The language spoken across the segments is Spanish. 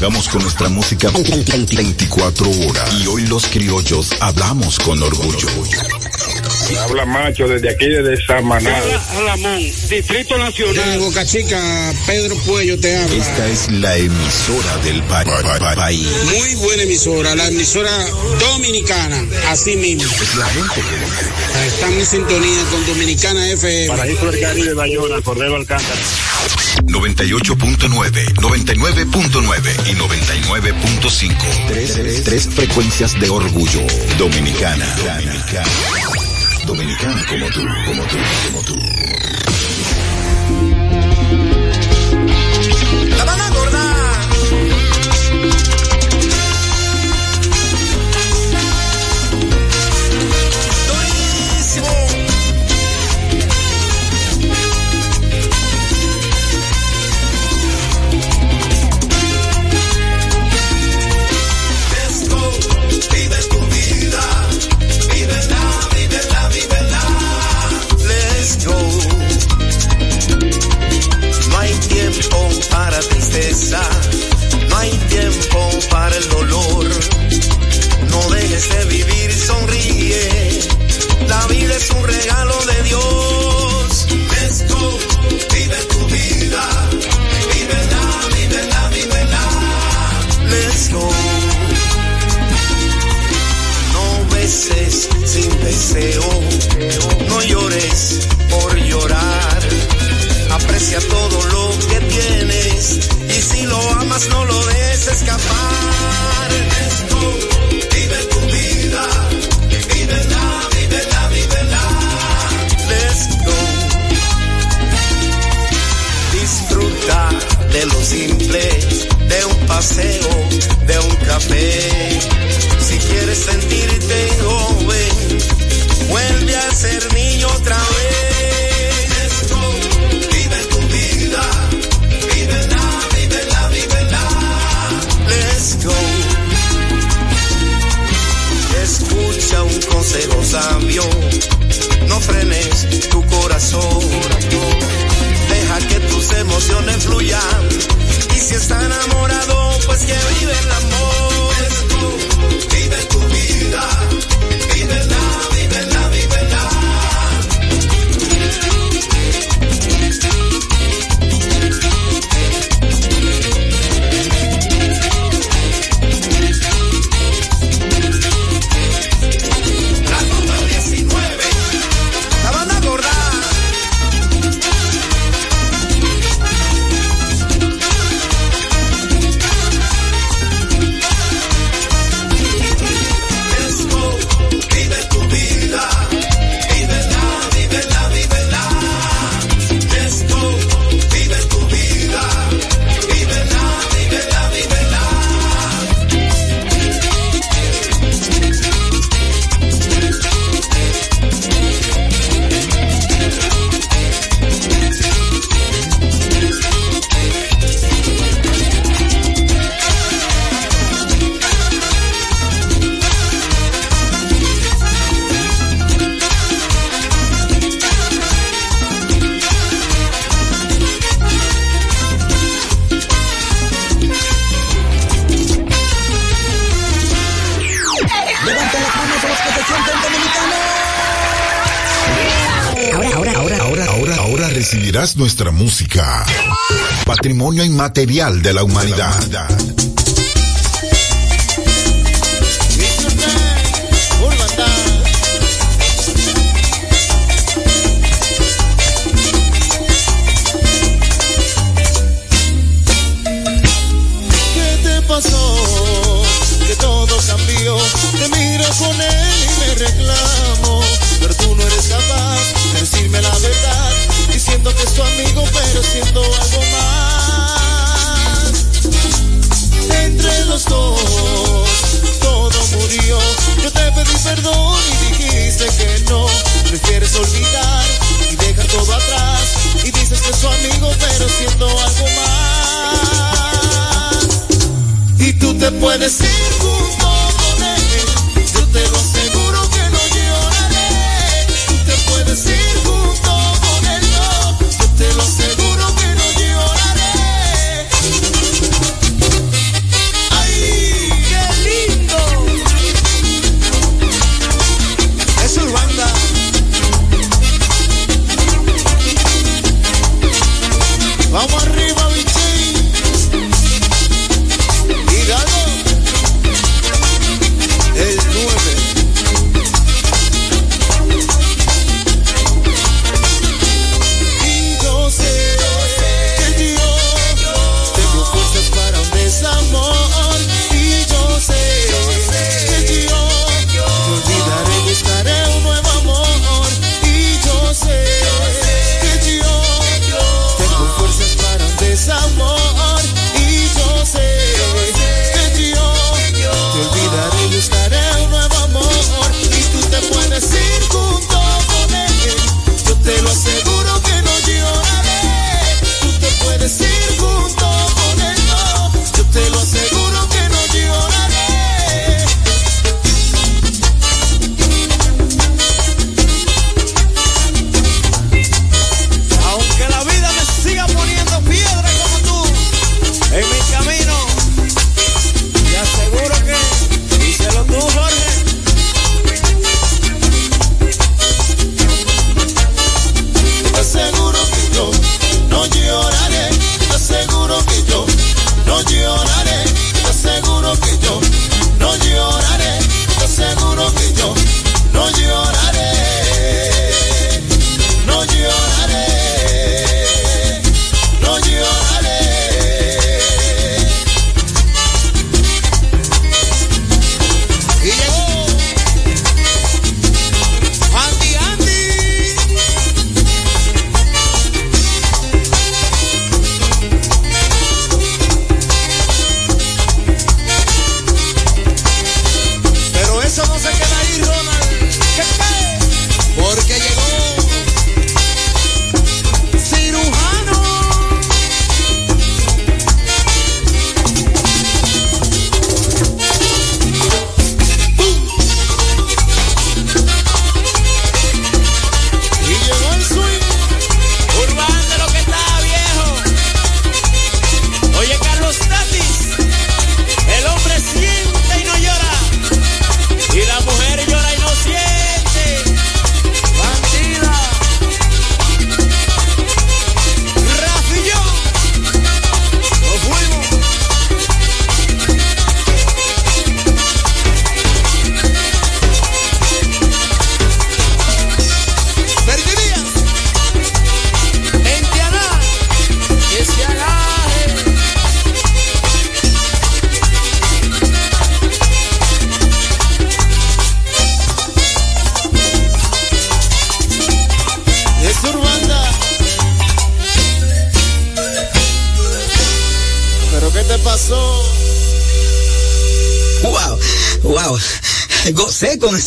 Trabajamos con nuestra música 24 horas. Y hoy los criollos hablamos con orgullo. Habla macho desde aquí, desde Samaná. Alamón, Distrito Nacional. De Boca Chica, Pedro Puello te habla. Esta es la emisora del pa- pa- pa- país. Muy buena emisora, la emisora dominicana, así mismo. Es la gente que. Estamos en sintonía con Dominicana FM. Paraíso del Caribe, Bayona, Cordero Alcántara. 98.9, 99.9 y 99.5. Tres, tres frecuencias de orgullo. Dominicana. Dominicana. Dominicana como tú, como tú, como tú. Para el dolor. No dejes de vivir, sonríe. La vida es un regalo de Dios. Let's go, vive tu vida. Vívela, vívela, vívela. Let's go. No beses sin deseo, no llores por llorar. Aprecia todo lo que tienes si lo amas no lo dejes escapar. Vive tu vida, vívela, vívela, vívela. Let's go. Disfruta de lo simple, de un paseo, de un café. Si quieres sentirte joven, vuelve a ser niño otra vez. Escucha un consejo sabio, no frenes tu corazón. Deja que tus emociones fluyan. Y si está enamorado, pues que vive el amor. Nuestra música. Patrimonio inmaterial de la humanidad. Siento algo más. Entre los dos, todo murió. Yo te pedí perdón y dijiste que no. Prefieres olvidar y dejar todo atrás. Y dices que es tu amigo, pero siento algo más. Y tú te puedes ir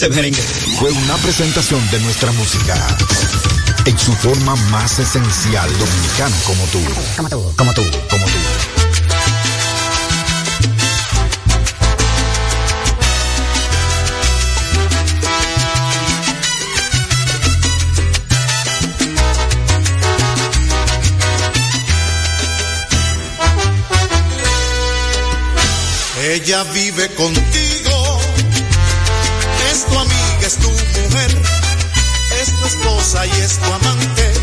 Fue una presentación de nuestra música. En su forma más esencial, dominicano como tú. Como tú, como tú, como tú. Ella vive contigo es tu mujer, es tu esposa y es tu amante.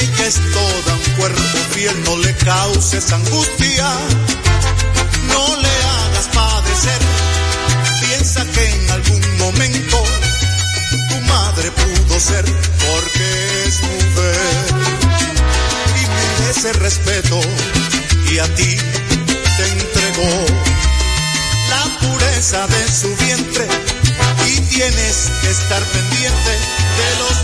Ella es toda un cuerpo fiel, no le causes angustia, no le hagas padecer. Piensa que en algún momento tu madre pudo ser porque es mujer. Y merece respeto y a ti te entregó la pureza de su vientre tienes que estar pendiente de los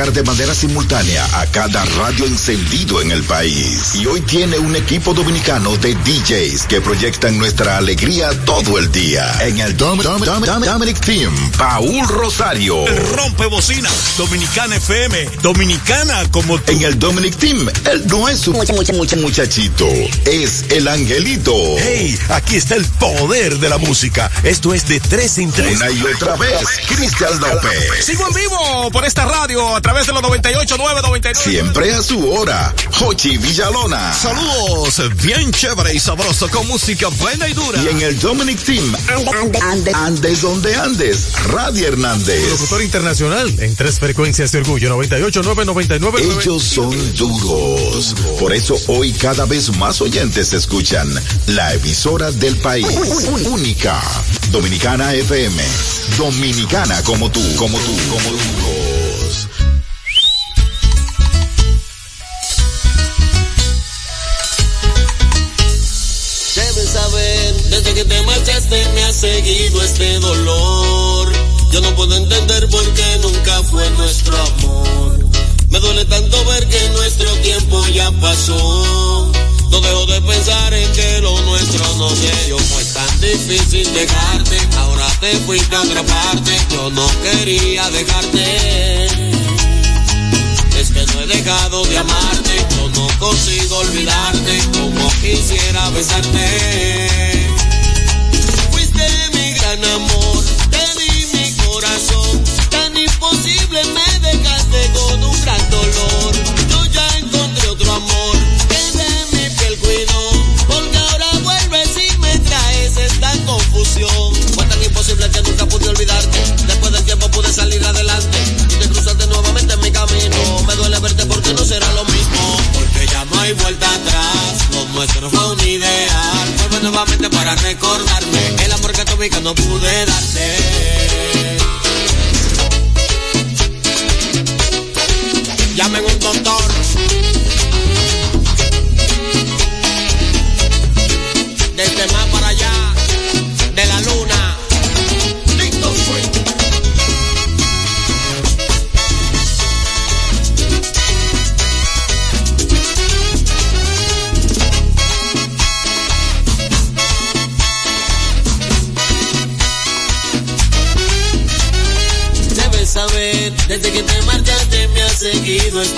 llegar de manera simultánea a cada radio encendido en el país. Y hoy tiene un equipo dominicano de DJs que proyectan nuestra alegría todo el día. En el Dom, Dom, Dom, Dominic Team, Paul Rosario. El rompe bocina, Dominicana FM, Dominicana como tú. En el Dominic Team, él no es un mucha, mucha, mucha, muchachito, es el angelito. Hey, aquí está el poder de la música. Esto es de tres en tres. Una y otra vez, Cristian López. Sigo en vivo por esta radio a través de los 98.999. Siempre a su hora, Jochi Villalona. Saludos, bien chévere y sabroso con música buena y dura. Y en el Dominic Team, Andes, Andes donde Andes, Radio Hernández. Locutor internacional en tres frecuencias de orgullo, 98.999. Ellos son duros. Por eso hoy cada vez más oyentes escuchan la emisora del país. Única. Dominicana FM. Dominicana como tú, como tú, como tú. Te marchaste me ha seguido este dolor. Yo no puedo entender por qué nunca fue nuestro amor. Me duele tanto ver que nuestro tiempo ya pasó. No dejo de pensar en que lo nuestro no se dio. Fue tan difícil dejarte. Ahora te fuiste a otra parte. Yo no quería dejarte. Es que no he dejado de amarte. Yo no consigo olvidarte. Como quisiera besarte. Fuiste mi gran amor. Te di mi corazón. Tan imposible me dejaste con un gran dolor. Yo ya encontré otro amor. Que de mi piel cuidó. Porque ahora vuelves y me traes esta confusión. Fue tan imposible que nunca pude olvidarte. Después del tiempo pude salir adelante. Y te cruzaste nuevamente en mi camino. Me duele verte porque no será lo mismo. Porque ya no hay vuelta atrás. Lo nuestro fue un ideal. Vuelve nuevamente para recordarme. Que no pude darte.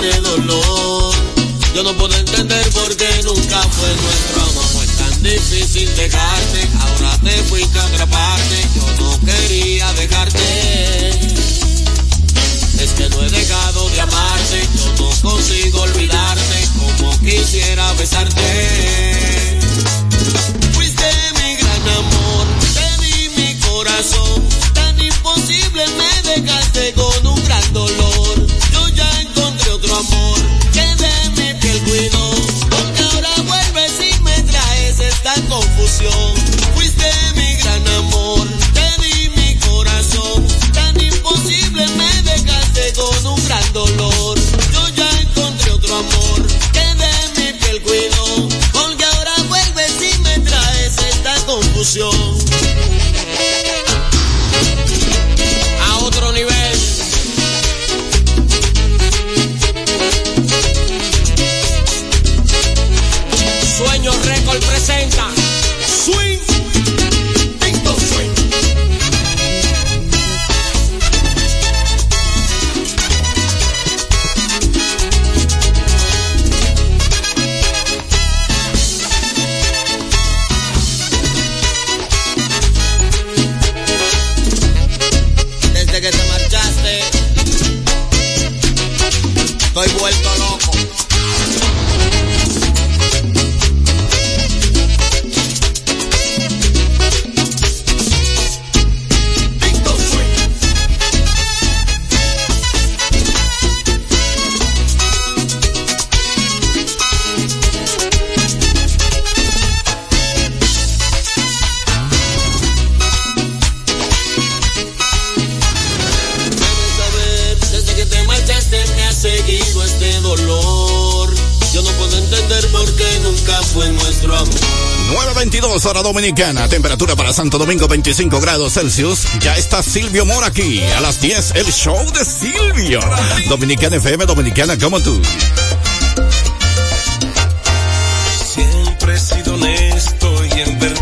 Este dolor. Yo no puedo entender por qué nunca fue nuestro amor. Fue tan difícil dejarte, grados hora dominicana, temperatura para Santo Domingo 25 grados Celsius. Ya está Silvio Mora aquí, a las 10 el show de Silvio. Dominicana FM, Dominicana como tú. Siempre he sido honesto y en verdad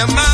llamar.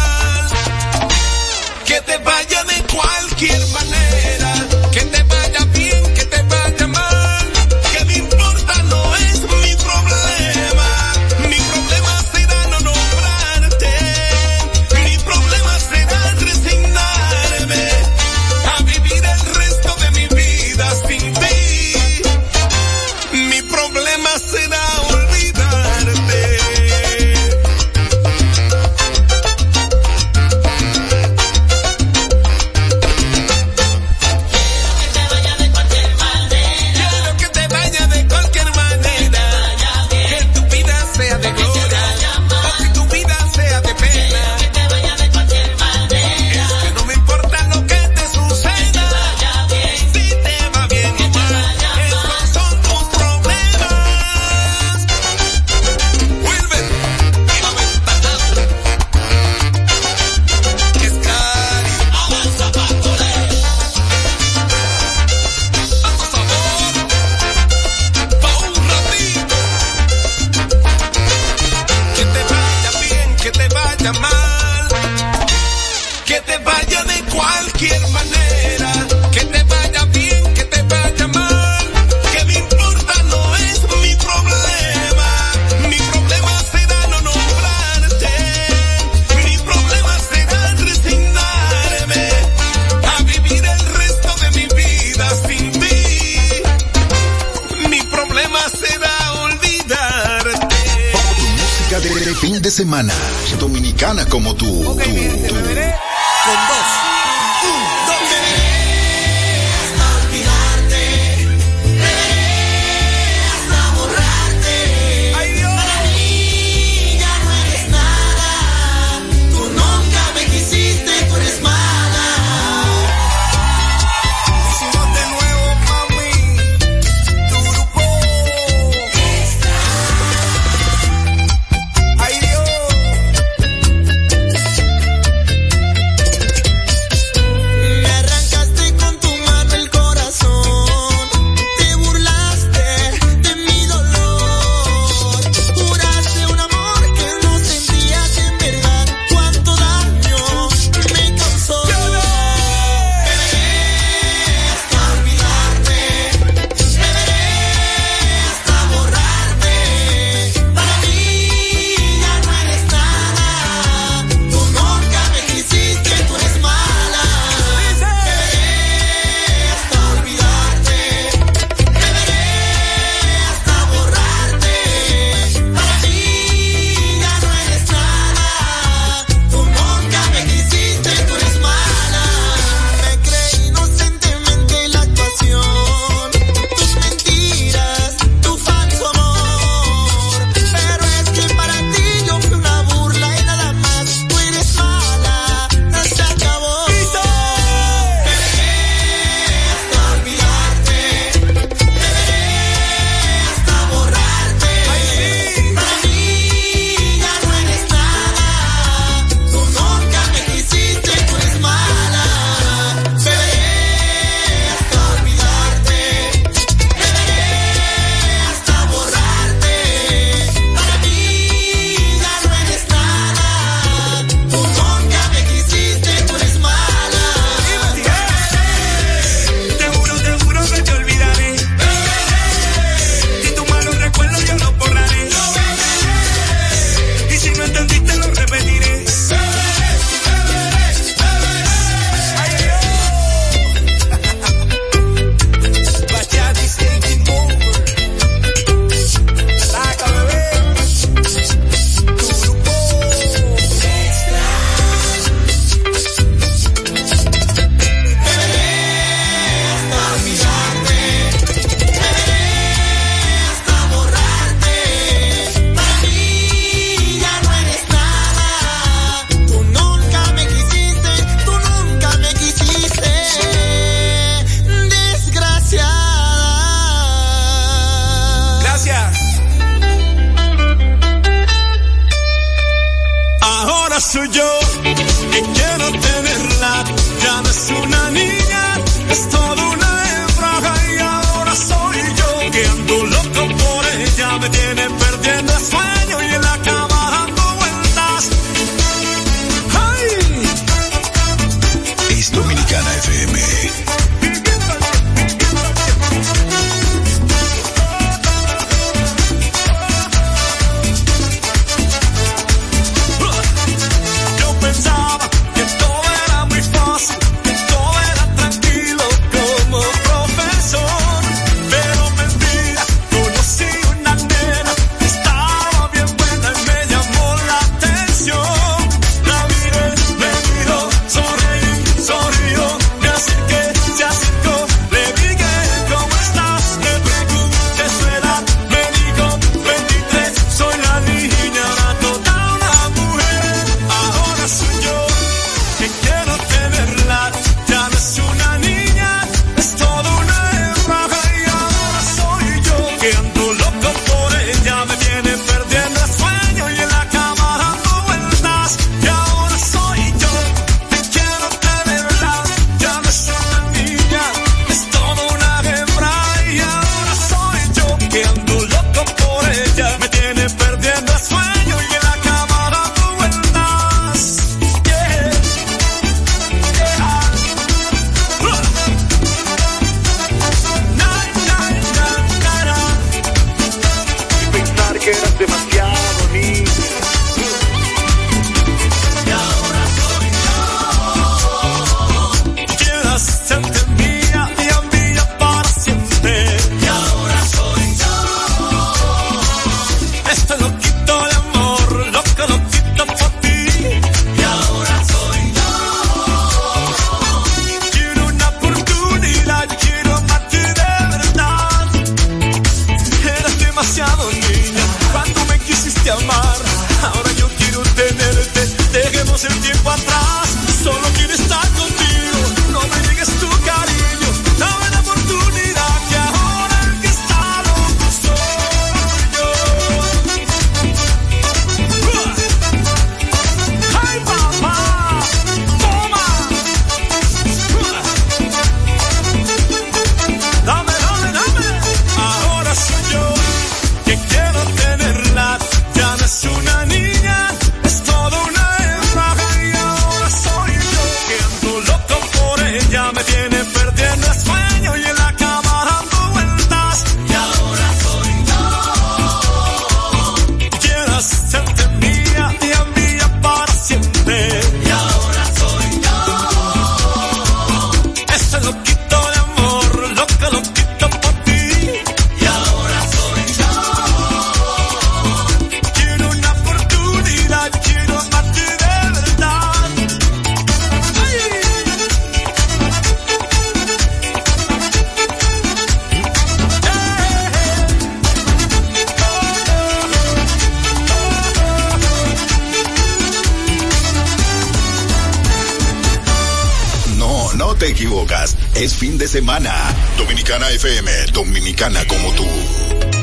Es fin de semana. Dominicana FM, dominicana como tú.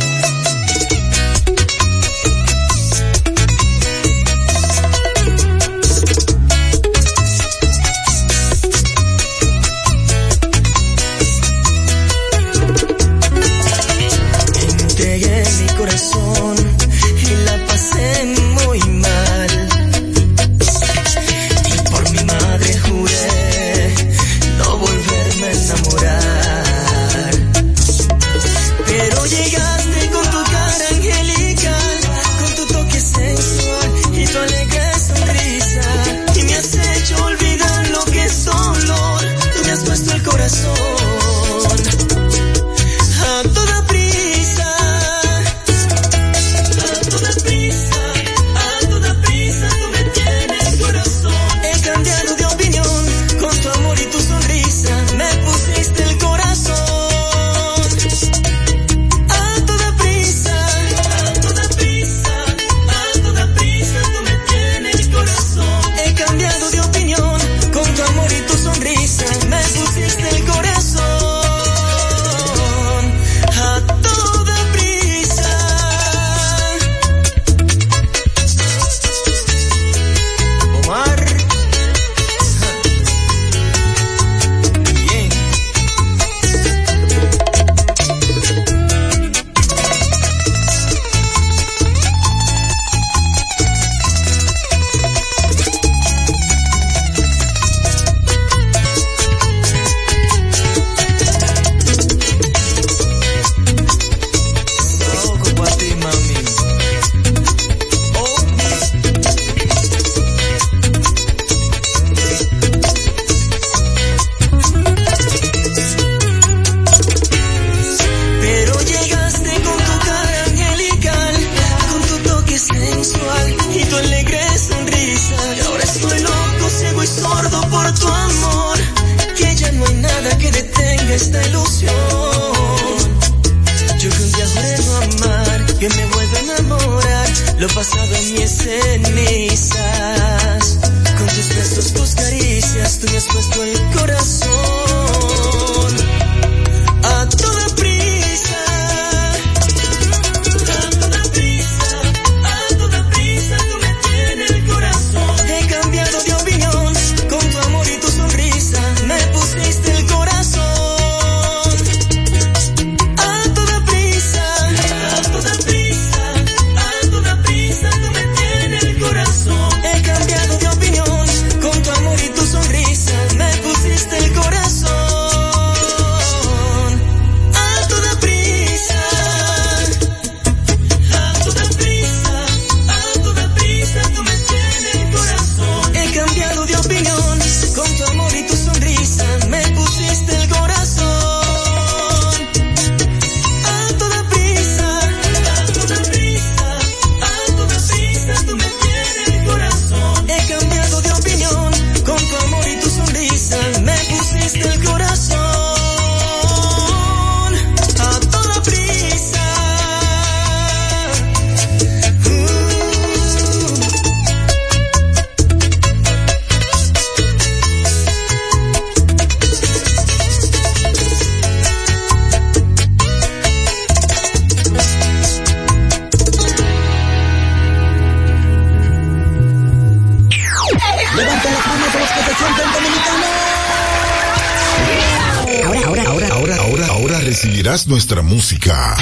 Recibirás nuestra música,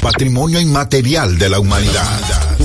patrimonio inmaterial de la humanidad.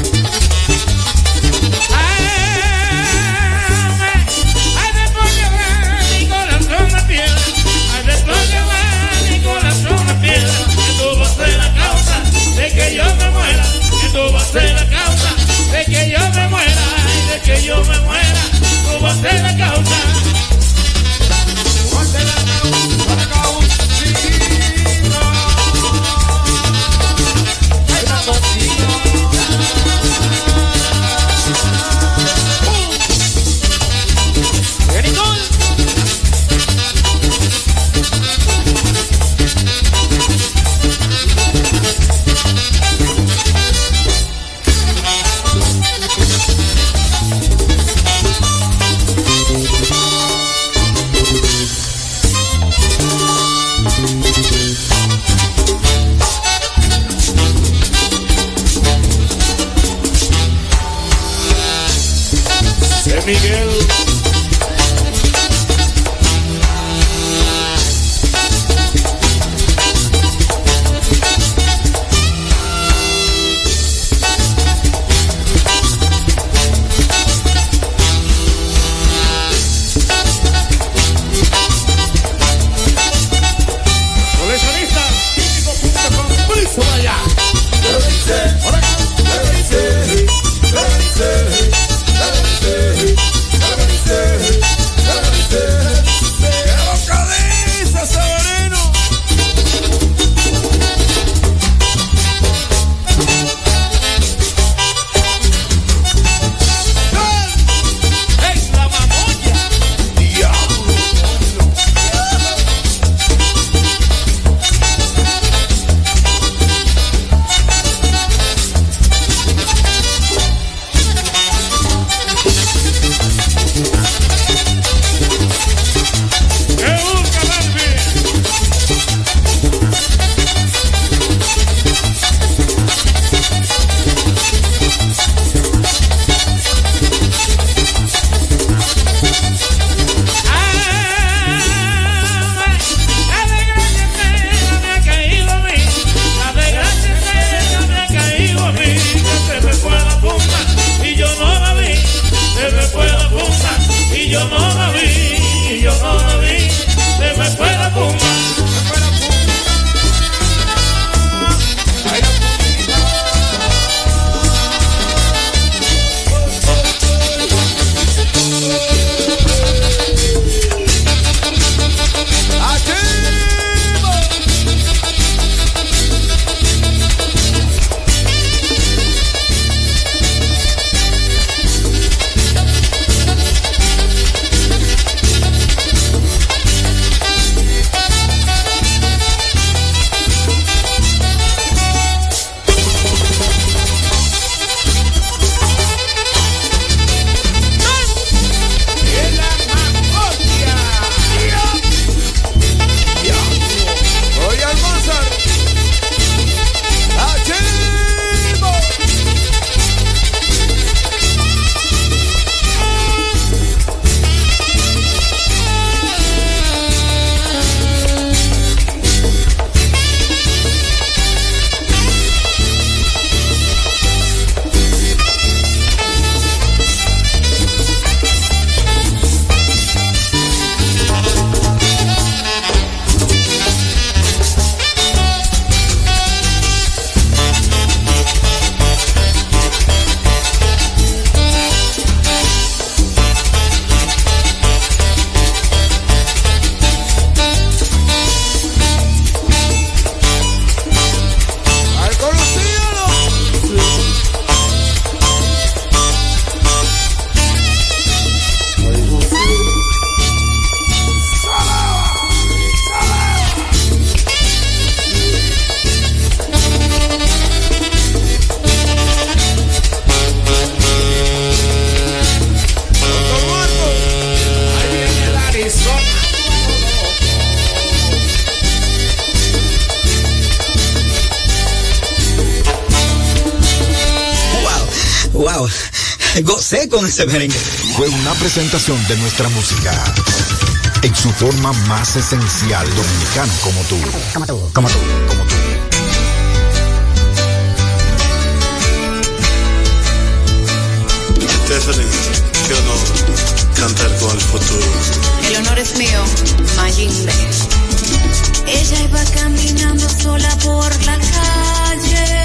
Fue una presentación de nuestra música. En su forma más esencial, dominicano como tú. Como tú. Como tú. Como tú. Stephanie, qué honor cantar con el futuro. El honor es mío, Majin Ella iba caminando sola por la calle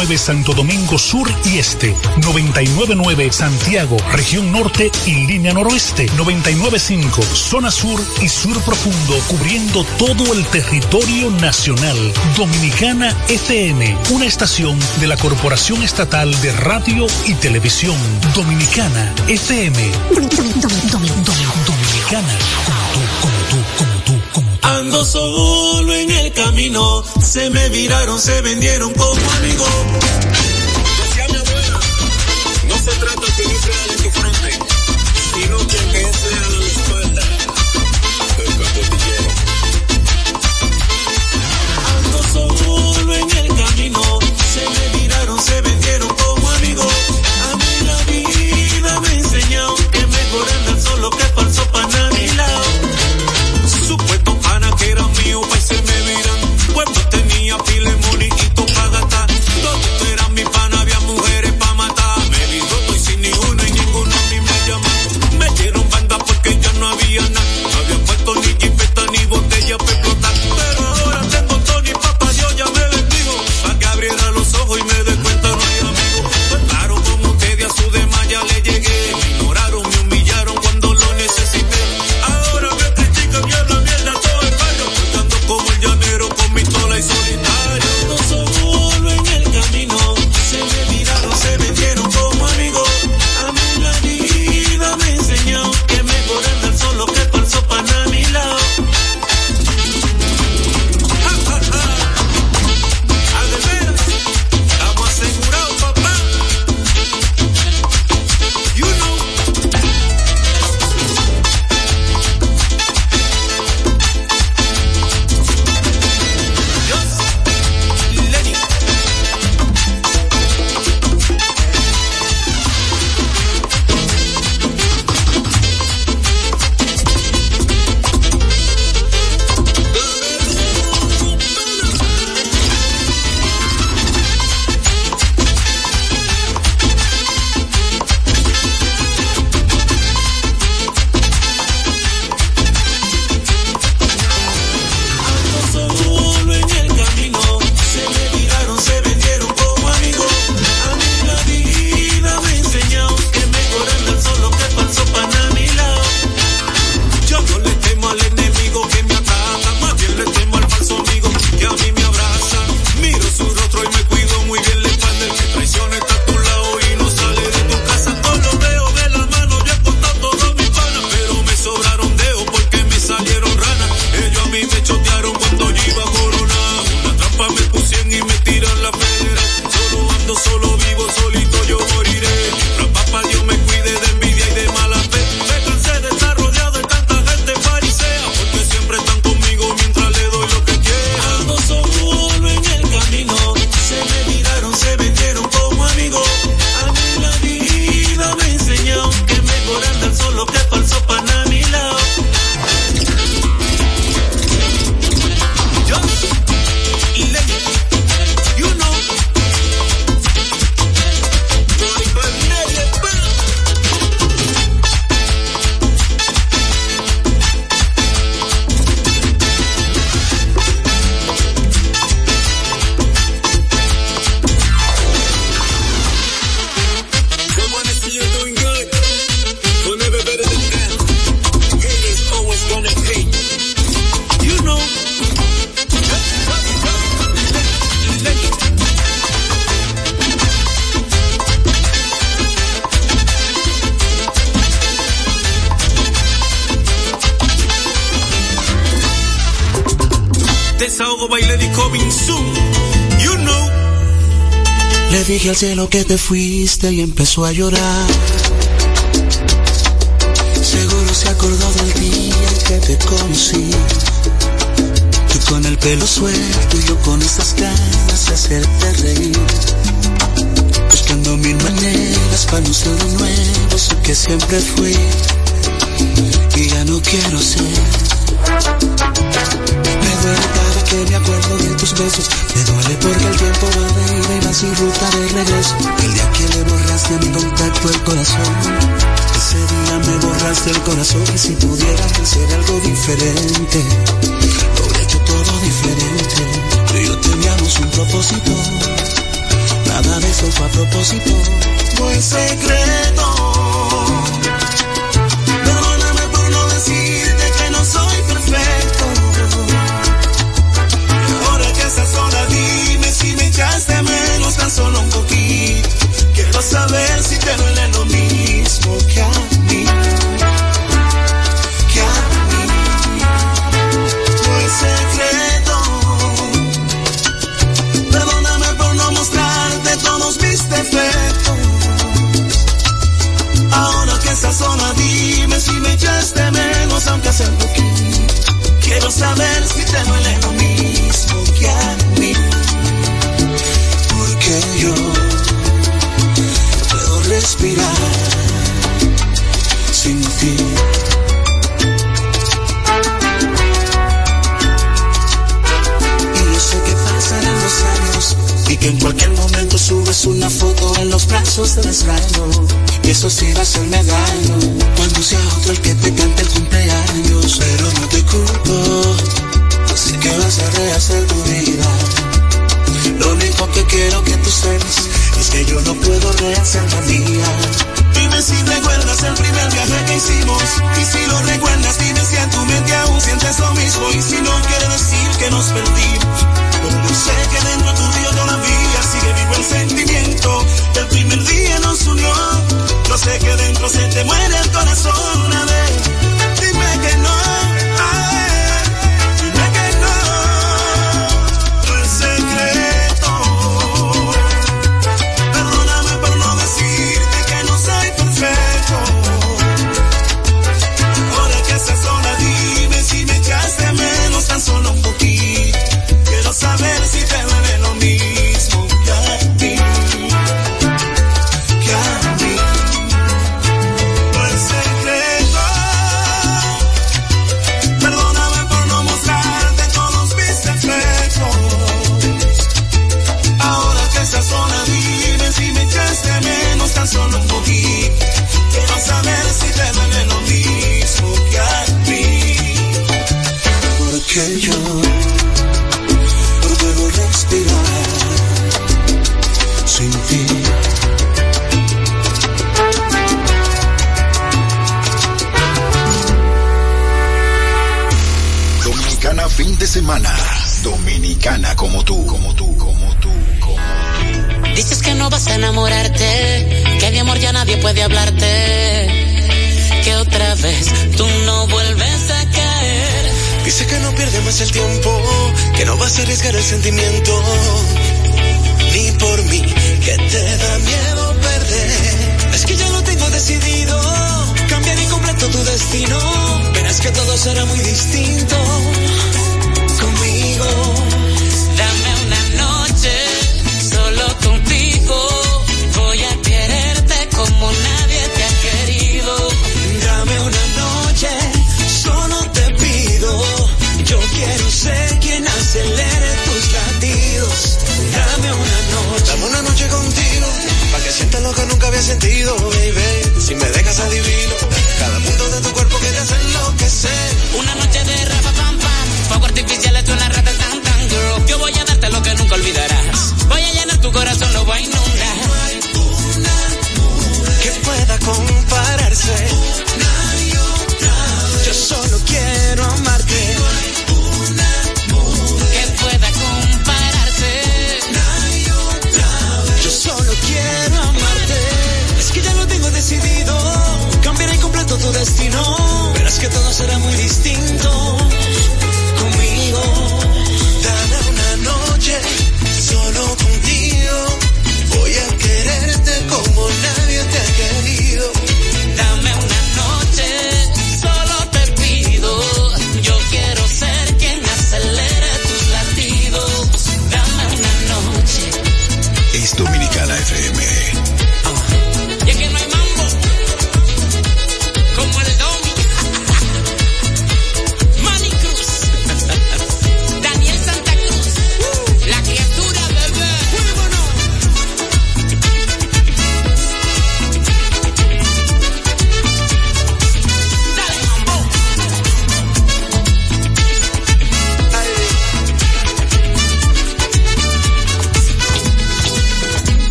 Santo Domingo Sur y Este, 999 Santiago, región norte y línea noroeste, 995 zona sur y sur profundo, cubriendo todo el territorio nacional. Dominicana FM, una estación de la Corporación Estatal de Radio y Televisión. Dominicana FM. Dominicana, como tú, como tú, como tú, como tú. Ando solo en el camino se me viraron, se vendieron como amigos. Sé lo que te fuiste y empezó a llorar. Seguro se acordó del día que te conocí. Tú con el pelo suelto y yo con esas ganas de hacerte reír. Buscando mil maneras para no ser de nuevo eso que siempre fui. Y ya no quiero ser. Me duele me acuerdo de tus besos. Me duele porque el tiempo va de ida y va sin ruta de regreso. El día que le borraste a mi contacto el corazón. Ese día me borraste el corazón y si pudieras hacer algo diferente. Lo hecho todo diferente. Tú y yo teníamos un propósito. Nada de eso fue a propósito. Muy secreto Para saber si te duele lo mismo que a mí. Que a mí. No secreto. Perdóname por no mostrarte todos mis defectos. Ahora que esa zona dime si me echaste menos, aunque sea un poquito. Quiero saber si te duele lo mismo que a mí. Porque yo respirar sin ti. Y yo sé que pasarán los años y que en cualquier momento subes una foto en los brazos del extraño. Y eso sí va a hacerme daño cuando sea otro el que te cante el cumpleaños. Pero no te culpo, así que vas a rehacer tu vida. Lo único que quiero que tú sepas es que yo no puedo rehacer la. Dime si recuerdas el primer viaje que hicimos. Y si lo recuerdas, dime si en tu mente aún sientes lo mismo. Y si no quiere decir que nos perdimos. Pero yo sé que dentro tuyo todavía sigue vivo el sentimiento. El primer día nos unió. Yo sé que dentro se te muere el corazón una vez. Dime que no.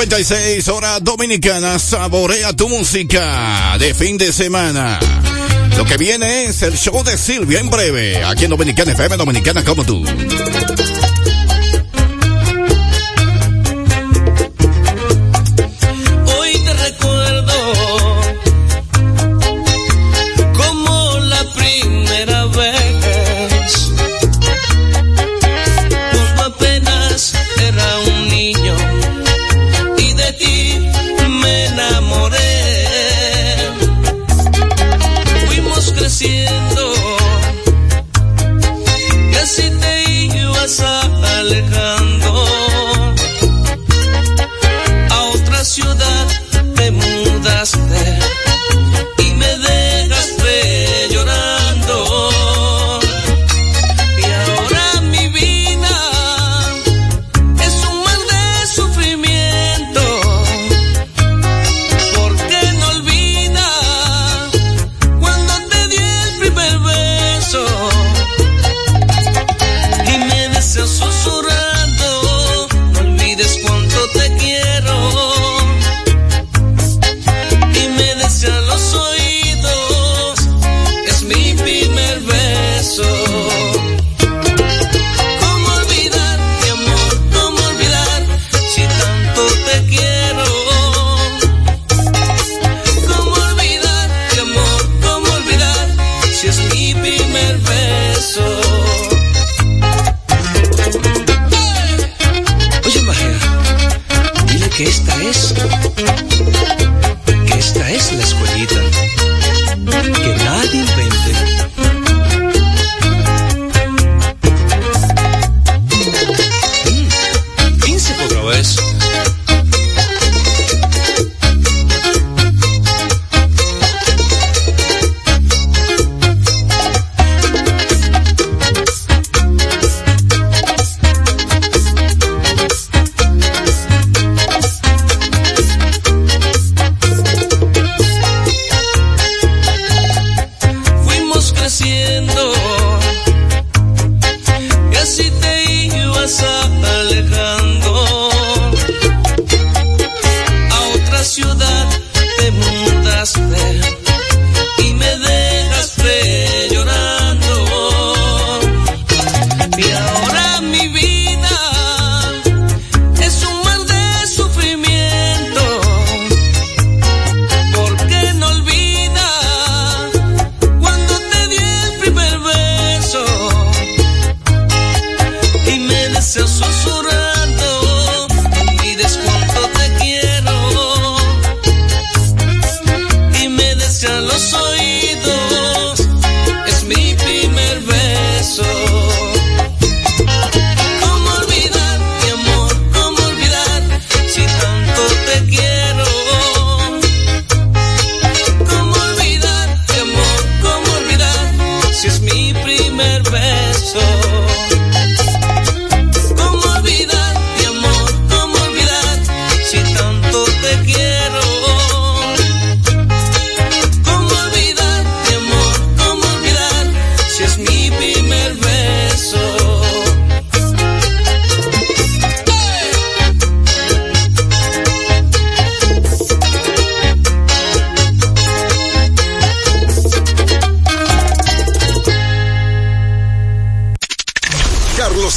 56 horas dominicana. Saborea tu música de fin de semana. Lo que viene es el show de Silvia en breve. Aquí en Dominicana FM, Dominicana como tú.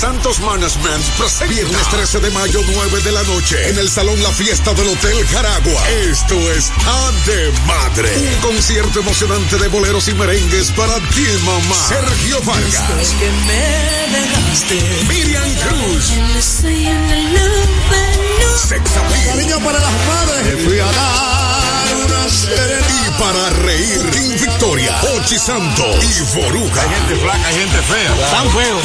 Santos Management presenta viernes 13 de mayo 9 de la noche en el Salón La Fiesta del Hotel Caragua. Esto es A de Madre. Un concierto emocionante de boleros y merengues para ti, mamá. Sergio Vargas. que me dejaste. Miriam Cruz. Estoy en el luz. Sex Appeal. Cariño para las madres. Fui a dar Y para reír, King Victoria, Ochi Santo y Boruga. Hay gente flaca, hay gente fea. Tan feo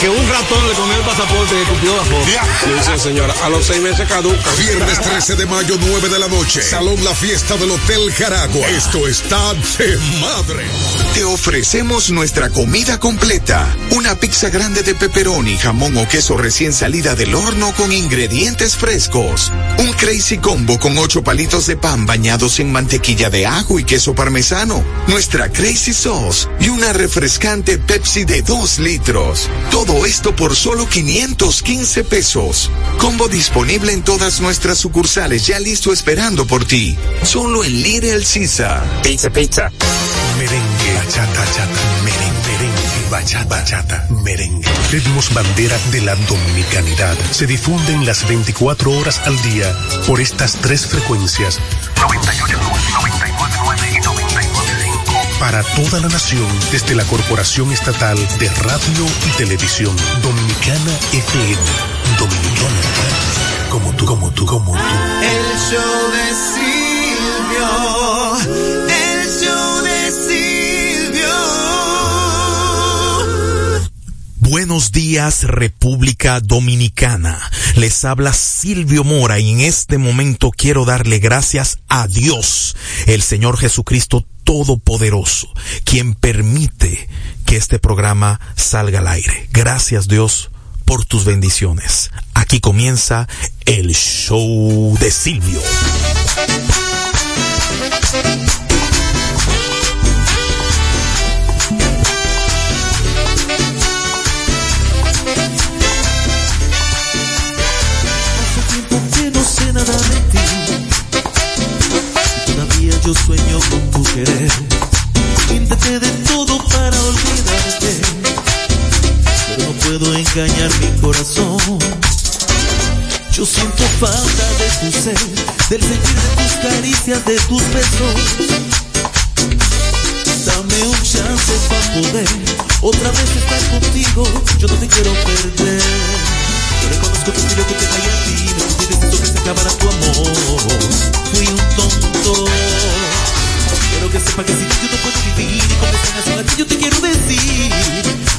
que un ratón le comió el pasaporte y escupió la foto. Dice señora, a los seis meses caduca. Viernes 13 de mayo, 9 de la noche. Salón La Fiesta del Hotel Caragua. Esto está de madre. Te ofrecemos nuestra comida completa. Una pizza grande de pepperoni, jamón o queso recién salida del horno con ingredientes frescos. Un crazy combo con ocho palitos de pan bañados en mantequilla de ajo y queso parmesano, nuestra Crazy Sauce y una refrescante Pepsi de 2 litros. Todo esto por solo 515 pesos. Combo disponible en todas nuestras sucursales, ya listo esperando por ti. Solo en Little Caesar. Pizza, pizza. Merengue, chata, merengue, merengue, bachata, bachata, merengue. Ritmos bandera de la dominicanidad. Se difunden las 24 horas al día por estas tres frecuencias. 98, 99 y 99.5. Para toda la nación, desde la Corporación Estatal de Radio y Televisión Dominicana FM. Dominicana. Como tú, como tú, como tú. El show de Silvio. Buenos días República Dominicana. Les habla Silvio Mora y en este momento quiero darle gracias a Dios, el Señor Jesucristo Todopoderoso, quien permite que este programa salga al aire. Gracias Dios por tus bendiciones. Aquí comienza el show de Silvio. Yo sueño con tu querer. Intenté de todo para olvidarte, pero no puedo engañar mi corazón. Yo siento falta de tu ser, del sentir de tus caricias, de tus besos. Dame un chance para poder otra vez estar contigo. Yo no te quiero perder. Yo reconozco tu estilo que te falla a ti. No supieras eso que se acabara tu amor. Fui un tonto. Quiero que sepa que sin ti yo no puedo vivir. Y con escenas a ti yo te quiero decir.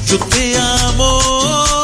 Yo te amo.